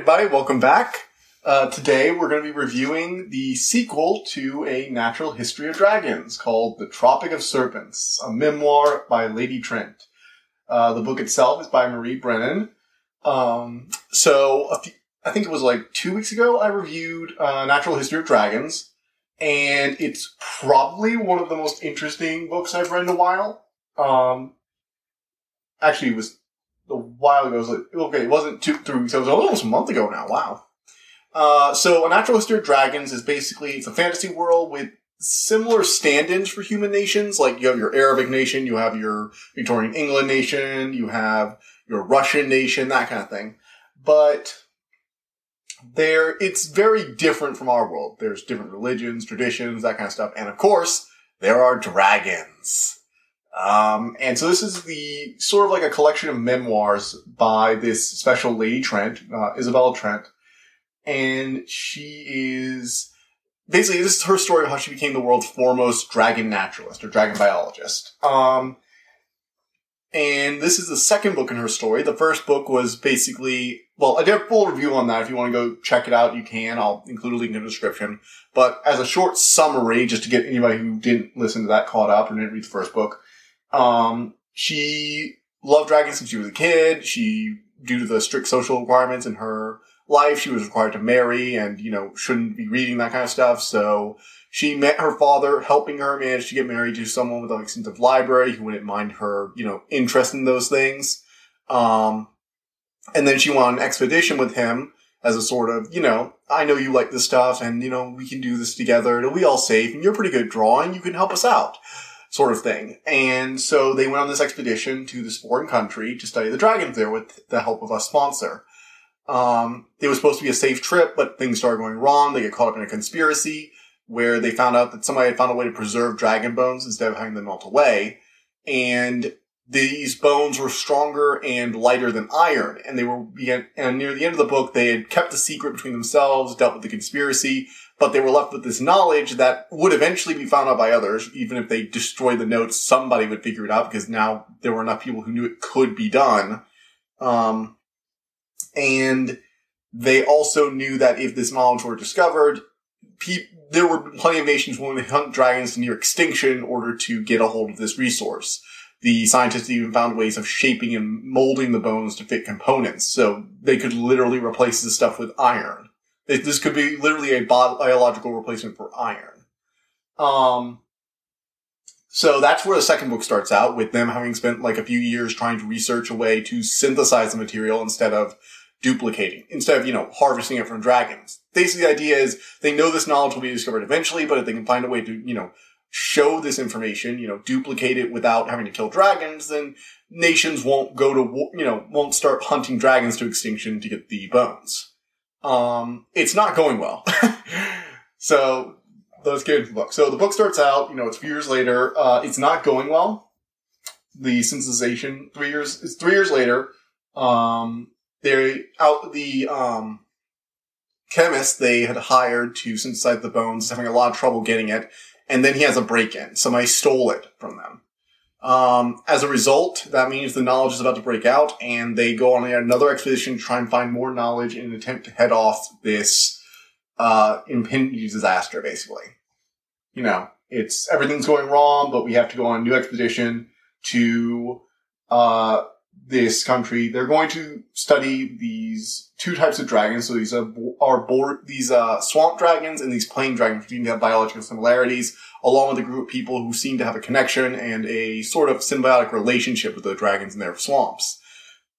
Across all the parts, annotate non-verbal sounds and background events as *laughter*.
Everybody, welcome back. Uh, today we're going to be reviewing the sequel to A Natural History of Dragons called The Tropic of Serpents, a memoir by Lady Trent. Uh, the book itself is by Marie Brennan. Um, so, few, I think it was like two weeks ago I reviewed uh, Natural History of Dragons, and it's probably one of the most interesting books I've read in a while. Um, actually, it was a while ago. It was like, okay, it wasn't two, three weeks. ago. It was almost a month ago now. Wow. Uh, so, A Natural History of Dragons is basically it's a fantasy world with similar stand-ins for human nations. Like you have your Arabic nation, you have your Victorian England nation, you have your Russian nation, that kind of thing. But there, it's very different from our world. There's different religions, traditions, that kind of stuff, and of course, there are dragons. Um, and so this is the sort of like a collection of memoirs by this special lady Trent, uh, Isabella Trent, and she is basically this is her story of how she became the world's foremost dragon naturalist or dragon biologist. Um, and this is the second book in her story. The first book was basically, well, I did a full review on that. If you want to go check it out, you can. I'll include a link in the description. But as a short summary, just to get anybody who didn't listen to that caught up or didn't read the first book, um, she loved dragons since she was a kid. She, due to the strict social requirements in her life, she was required to marry and, you know, shouldn't be reading that kind of stuff. So she met her father, helping her manage to get married to someone with an extensive library who wouldn't mind her, you know, interest in those things. Um, and then she went on an expedition with him as a sort of, you know, I know you like this stuff and, you know, we can do this together. It'll be all safe and you're pretty good drawing. You can help us out sort of thing. And so they went on this expedition to this foreign country to study the dragons there with the help of a sponsor. Um, it was supposed to be a safe trip, but things started going wrong. They get caught up in a conspiracy where they found out that somebody had found a way to preserve dragon bones instead of having them melt away. And these bones were stronger and lighter than iron. And they were, and near the end of the book, they had kept the secret between themselves, dealt with the conspiracy, but they were left with this knowledge that would eventually be found out by others. Even if they destroyed the notes, somebody would figure it out because now there were enough people who knew it could be done. Um, and they also knew that if this knowledge were discovered, pe- there were plenty of nations willing to hunt dragons to near extinction in order to get a hold of this resource. The scientists even found ways of shaping and molding the bones to fit components, so they could literally replace the stuff with iron. This could be literally a biological replacement for iron. Um, so that's where the second book starts out with them having spent like a few years trying to research a way to synthesize the material instead of duplicating instead of, you know, harvesting it from dragons. Basically, the idea is they know this knowledge will be discovered eventually, but if they can find a way to, you know, show this information, you know, duplicate it without having to kill dragons, then nations won't go to, you know, won't start hunting dragons to extinction to get the bones. Um, it's not going well. *laughs* so let's get the book. So the book starts out, you know, it's a few years later. Uh, it's not going well. The synthesization, three years, it's three years later. Um, they out the um, chemist they had hired to synthesize the bones, is having a lot of trouble getting it, and then he has a break-in. Somebody stole it from them. Um, as a result, that means the knowledge is about to break out, and they go on another expedition to try and find more knowledge in an attempt to head off this uh, impending disaster. Basically, you know, it's everything's going wrong, but we have to go on a new expedition to uh, this country, they're going to study these two types of dragons. So these are, are these uh, swamp dragons and these plain dragons, which seem to have biological similarities, along with a group of people who seem to have a connection and a sort of symbiotic relationship with the dragons in their swamps.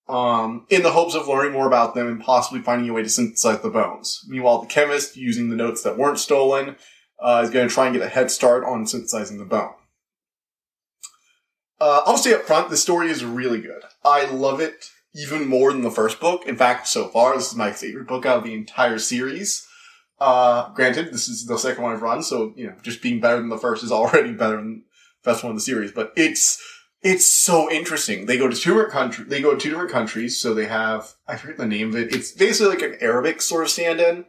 Um, in the hopes of learning more about them and possibly finding a way to synthesize the bones. Meanwhile, the chemist, using the notes that weren't stolen, uh, is going to try and get a head start on synthesizing the bone. Uh, I'll say up front, the story is really good. I love it even more than the first book. In fact, so far, this is my favorite book out of the entire series. Uh, granted, this is the second one I've run, so, you know, just being better than the first is *laughs* already better than the first one in the series, but it's, it's so interesting. They go to two different countries, they go to two different countries, so they have, I forget the name of it, it's basically like an Arabic sort of stand-in.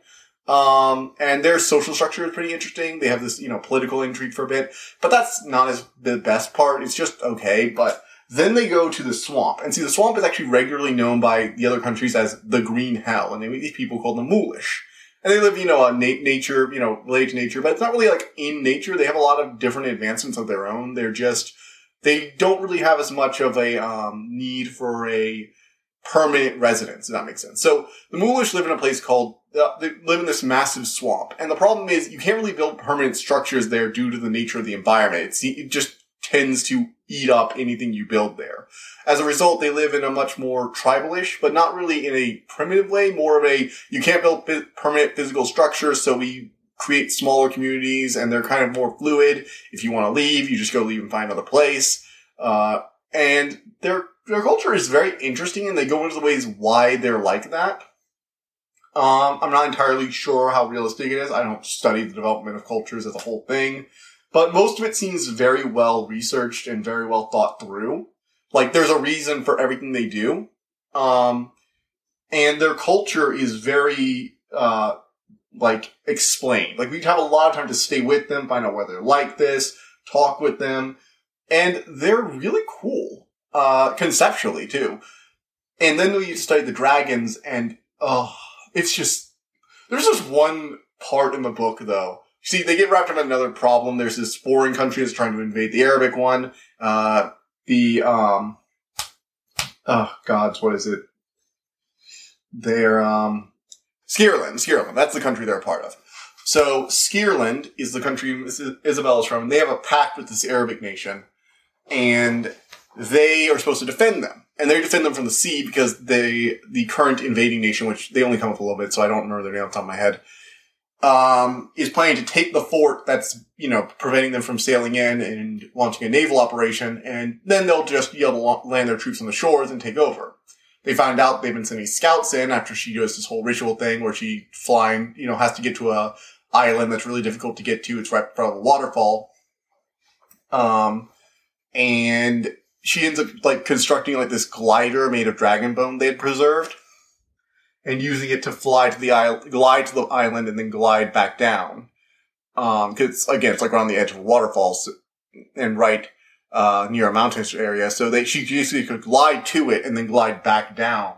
Um, and their social structure is pretty interesting. They have this, you know, political intrigue for a bit, but that's not as the best part. It's just okay, but Then they go to the swamp. And see, the swamp is actually regularly known by the other countries as the Green Hell. And they meet these people called the Moulish. And they live, you know, on na- nature, you know, related to nature, but it's not really like in nature. They have a lot of different advancements of their own. They're just, they don't really have as much of a um, need for a permanent residence, if that makes sense. So the Moulish live in a place called, uh, they live in this massive swamp. And the problem is you can't really build permanent structures there due to the nature of the environment. It's, it just tends to eat up anything you build there. As a result, they live in a much more tribalish, but not really in a primitive way, more of a, you can't build permanent physical structures, so we create smaller communities and they're kind of more fluid. If you want to leave, you just go leave and find another place. Uh, and their, their culture is very interesting and they go into the ways why they're like that. Um, I'm not entirely sure how realistic it is. I don't study the development of cultures as a whole thing. But most of it seems very well researched and very well thought through. Like there's a reason for everything they do. Um, and their culture is very, uh, like explained. Like we'd have a lot of time to stay with them, find out why they're like this, talk with them. And they're really cool, uh, conceptually too. And then we study the dragons and, oh, it's just, there's just one part in the book though See, they get wrapped up in another problem. There's this foreign country that's trying to invade the Arabic one. Uh, the, um, oh gods, what is it? They're, um, Scirland, Scirland. That's the country they're a part of. So Scirland is the country Isabella's from, and they have a pact with this Arabic nation, and they are supposed to defend them. And they defend them from the sea because they, the current invading nation, which they only come up a little bit, so I don't remember their name off the top of my head, um, is planning to take the fort that's, you know, preventing them from sailing in and launching a naval operation, and then they'll just be able to land their troops on the shores and take over. They find out they've been sending scouts in after she does this whole ritual thing where she flying, you know, has to get to a island that's really difficult to get to. It's right in front of a waterfall. Um, and she ends up like constructing like this glider made of dragon bone they had preserved and using it to fly to the island, glide to the island, and then glide back down. Um, because again, it's like on the edge of waterfalls and right uh, near a mountainous area. So they she basically could glide to it and then glide back down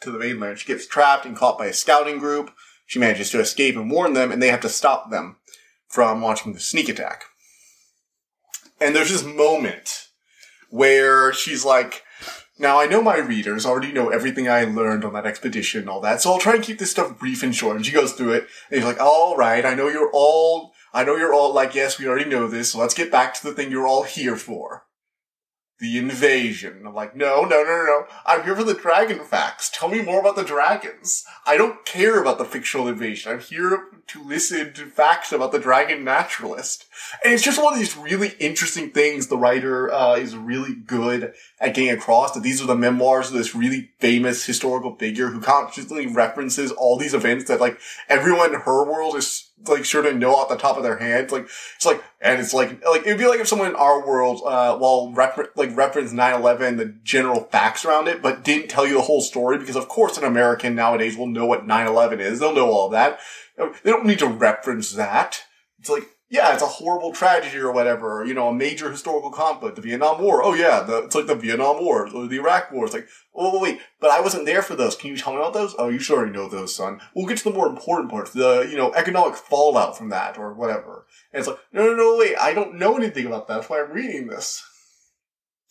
to the mainland. She gets trapped and caught by a scouting group. She manages to escape and warn them, and they have to stop them from launching the sneak attack. And there's this moment where she's like, now, I know my readers already know everything I learned on that expedition and all that, so I'll try and keep this stuff brief and short. And she goes through it, and he's like, all right, I know you're all, I know you're all like, yes, we already know this, so let's get back to the thing you're all here for the invasion. I'm like, no, no, no, no, no. I'm here for the dragon facts. Tell me more about the dragons. I don't care about the fictional invasion. I'm here to listen to facts about the dragon naturalist. And it's just one of these really interesting things the writer uh, is really good at getting across that these are the memoirs of this really famous historical figure who constantly references all these events that like everyone in her world is like sure to know off the top of their head. Like it's like and it's like like it'd be like if someone in our world uh well refer- like reference 9-11 the general facts around it, but didn't tell you the whole story because of course an American nowadays will know what 9-11 is. They'll know all that. They don't need to reference that. It's like yeah, it's a horrible tragedy or whatever, or, you know, a major historical conflict, the Vietnam War. Oh yeah, the, it's like the Vietnam War or the Iraq War. It's like, oh wait, but I wasn't there for those. Can you tell me about those? Oh, you should already know those, son. We'll get to the more important parts, the, you know, economic fallout from that or whatever. And it's like, no, no, no, wait, I don't know anything about that. That's why I'm reading this.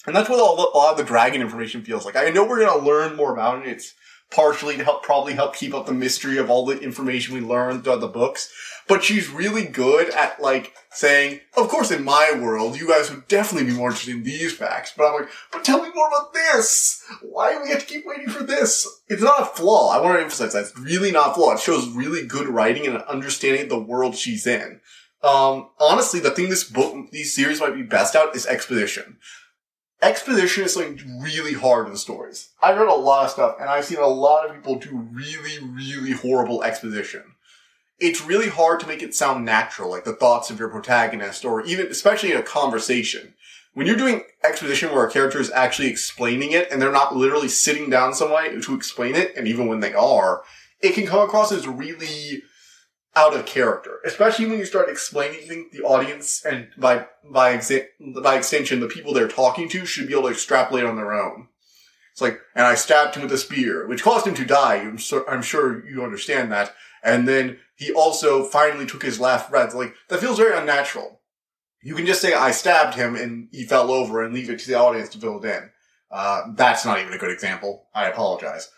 And that's what a lot of the dragon information feels like. I know we're going to learn more about it. It's partially to help, probably help keep up the mystery of all the information we learned throughout the books but she's really good at like saying, of course, in my world, you guys would definitely be more interested in these facts. But I'm like, but tell me more about this. Why do we have to keep waiting for this? It's not a flaw. I want to emphasize that it's really not a flaw. It shows really good writing and understanding of the world she's in. Um, honestly, the thing this book, these series might be best out is exposition. Exposition is something really hard in stories. I've read a lot of stuff and I've seen a lot of people do really, really horrible exposition it's really hard to make it sound natural, like the thoughts of your protagonist, or even, especially in a conversation. When you're doing exposition where a character is actually explaining it and they're not literally sitting down somewhere to explain it, and even when they are, it can come across as really, out of character, especially when you start explaining the audience and by by exa- by extension, the people they're talking to should be able to extrapolate on their own. It's like, and I stabbed him with a spear, which caused him to die. I'm, I'm sure you understand that. And then he also finally took his last breath. Like that feels very unnatural. You can just say I stabbed him and he fell over and leave it to the audience to fill it in. Uh, that's not even a good example. I apologize.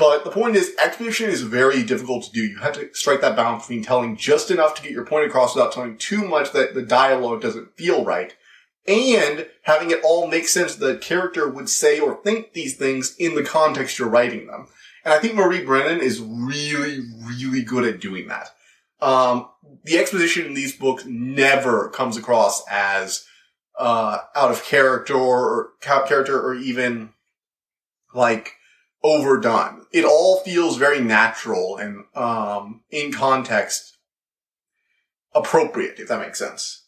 But the point is, exposition is very difficult to do. You have to strike that balance between telling just enough to get your point across without telling too much that the dialogue doesn't feel right, and having it all make sense that the character would say or think these things in the context you're writing them. And I think Marie Brennan is really, really good at doing that. Um, the exposition in these books never comes across as uh, out of character or character or even like overdone. It all feels very natural and um, in context appropriate, if that makes sense.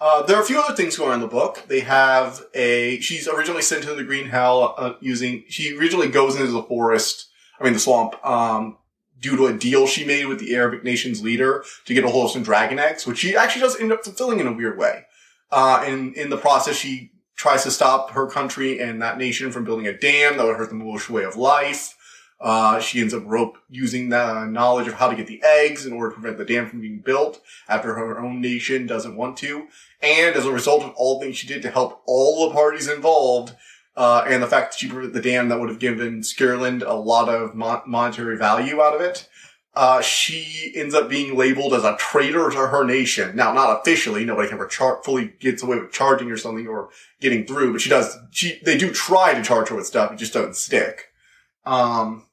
Uh, there are a few other things going on in the book. They have a. She's originally sent to the Green Hell uh, using. She originally goes into the forest. I mean the swamp. Um, due to a deal she made with the Arabic nation's leader to get a hold of some dragon eggs, which she actually does end up fulfilling in a weird way. Uh, and in the process, she tries to stop her country and that nation from building a dam that would hurt the Moulish way of life. Uh, she ends up rope using the knowledge of how to get the eggs in order to prevent the dam from being built after her own nation doesn't want to. And as a result of all the things she did to help all the parties involved, uh, and the fact that she prevented the dam that would have given Scirland a lot of mon- monetary value out of it, uh, she ends up being labeled as a traitor to her nation. Now, not officially, nobody ever char- fully gets away with charging or something or getting through, but she does, she, they do try to charge her with stuff, it just doesn't stick. Um,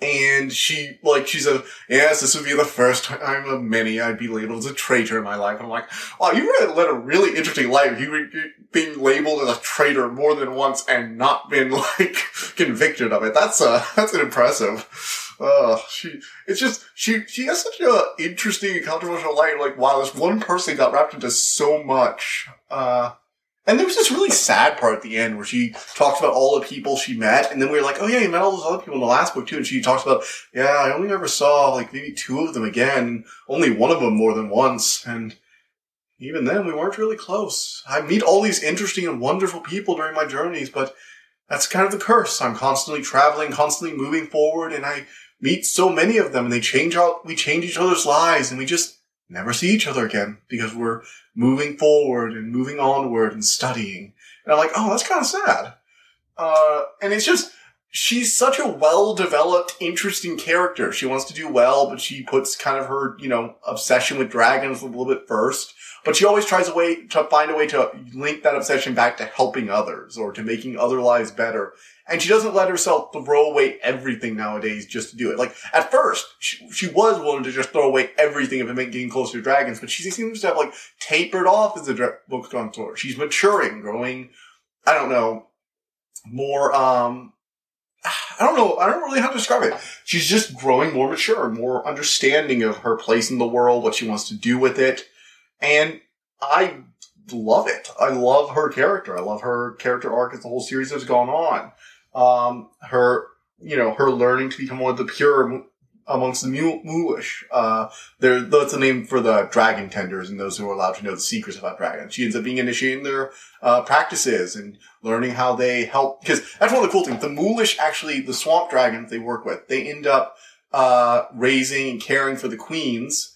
and she, like, she said, yes, this would be the first time of many I'd be labeled as a traitor in my life. And I'm like, wow, you really led a really interesting life. You were being labeled as a traitor more than once and not been, *laughs* like, convicted of it. That's, uh, that's impressive. Uh, she, it's just, she, she has such a interesting and controversial life. Like, wow, this one person got wrapped into so much. Uh, and there was this really sad part at the end where she talks about all the people she met, and then we were like, oh yeah, you met all those other people in the last book too, and she talks about, yeah, I only ever saw like maybe two of them again, only one of them more than once, and even then we weren't really close. I meet all these interesting and wonderful people during my journeys, but that's kind of the curse. I'm constantly traveling, constantly moving forward, and I meet so many of them, and they change out, we change each other's lives, and we just never see each other again because we're moving forward and moving onward and studying. And I'm like, oh, that's kind of sad. Uh, and it's just, she's such a well-developed, interesting character. She wants to do well, but she puts kind of her, you know, obsession with dragons a little bit first. But she always tries a way to find a way to link that obsession back to helping others or to making other lives better. And she doesn't let herself throw away everything nowadays just to do it. Like, at first, she, she was willing to just throw away everything if it meant getting closer to dragons, but she seems to have, like, tapered off as the dra- book's gone forward. She's maturing, growing, I don't know, more, um, I don't know. I don't really know how to describe it. She's just growing more mature, more understanding of her place in the world, what she wants to do with it. And I love it. I love her character. I love her character arc as the whole series has gone on um, her, you know, her learning to become one of the pure amongst the Moulish. Uh, there, that's the name for the dragon tenders and those who are allowed to know the secrets about dragons. She ends up being initiating their, uh, practices and learning how they help, because that's one of the cool things. The Moulish actually, the swamp dragons they work with, they end up, uh, raising and caring for the queens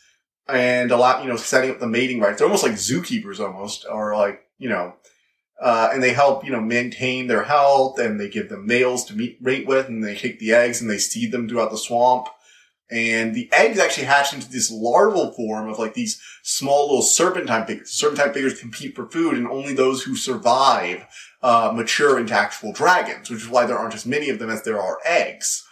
and a lot, you know, setting up the mating rights. They're almost like zookeepers almost, or like, you know, uh, and they help, you know, maintain their health and they give them males to meet, mate with and they take the eggs and they seed them throughout the swamp. And the eggs actually hatch into this larval form of like these small little serpentine figures. Serpentine figures compete for food and only those who survive, uh, mature into actual dragons, which is why there aren't as many of them as there are eggs.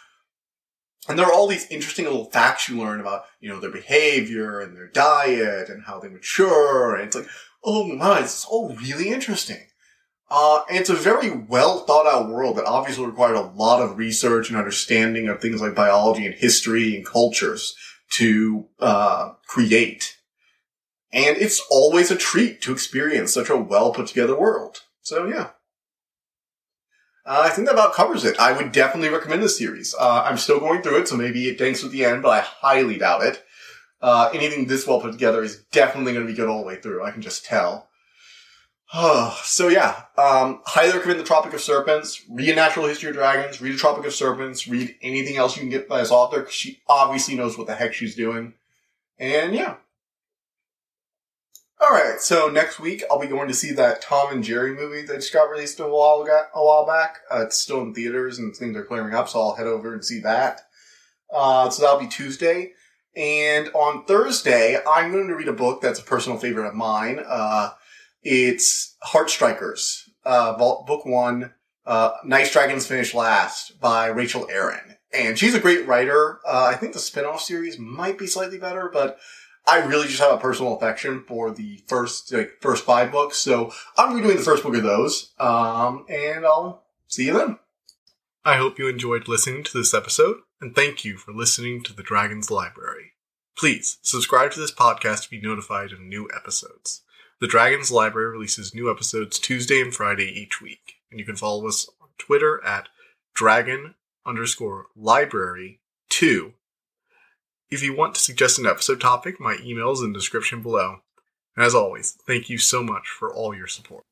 And there are all these interesting little facts you learn about, you know, their behavior and their diet and how they mature. And it's like, oh my, it's all really interesting. Uh, it's a very well thought out world that obviously required a lot of research and understanding of things like biology and history and cultures to uh, create. And it's always a treat to experience such a well put together world. So yeah. Uh, I think that about covers it. I would definitely recommend this series. Uh, I'm still going through it, so maybe it tanks at the end, but I highly doubt it. Uh, anything this well put together is definitely going to be good all the way through. I can just tell. So yeah, um, highly recommend the Tropic of Serpents. Read a Natural History of Dragons. Read a Tropic of Serpents. Read anything else you can get by this author because she obviously knows what the heck she's doing. And yeah. All right, so next week I'll be going to see that Tom and Jerry movie that just got released a while a while back. Uh, it's still in theaters and things are clearing up, so I'll head over and see that. Uh, so that'll be Tuesday. And on Thursday, I'm going to read a book that's a personal favorite of mine. Uh, it's Heartstrikers, uh, book one, uh, Nice Dragons Finish Last by Rachel Aaron. And she's a great writer. Uh, I think the spin-off series might be slightly better, but I really just have a personal affection for the first, like, first five books. So I'm redoing the first book of those. Um, and I'll see you then. I hope you enjoyed listening to this episode, and thank you for listening to the Dragon's Library. Please subscribe to this podcast to be notified of new episodes. The Dragons Library releases new episodes Tuesday and Friday each week, and you can follow us on Twitter at dragon underscore library two. If you want to suggest an episode topic, my email is in the description below. And as always, thank you so much for all your support.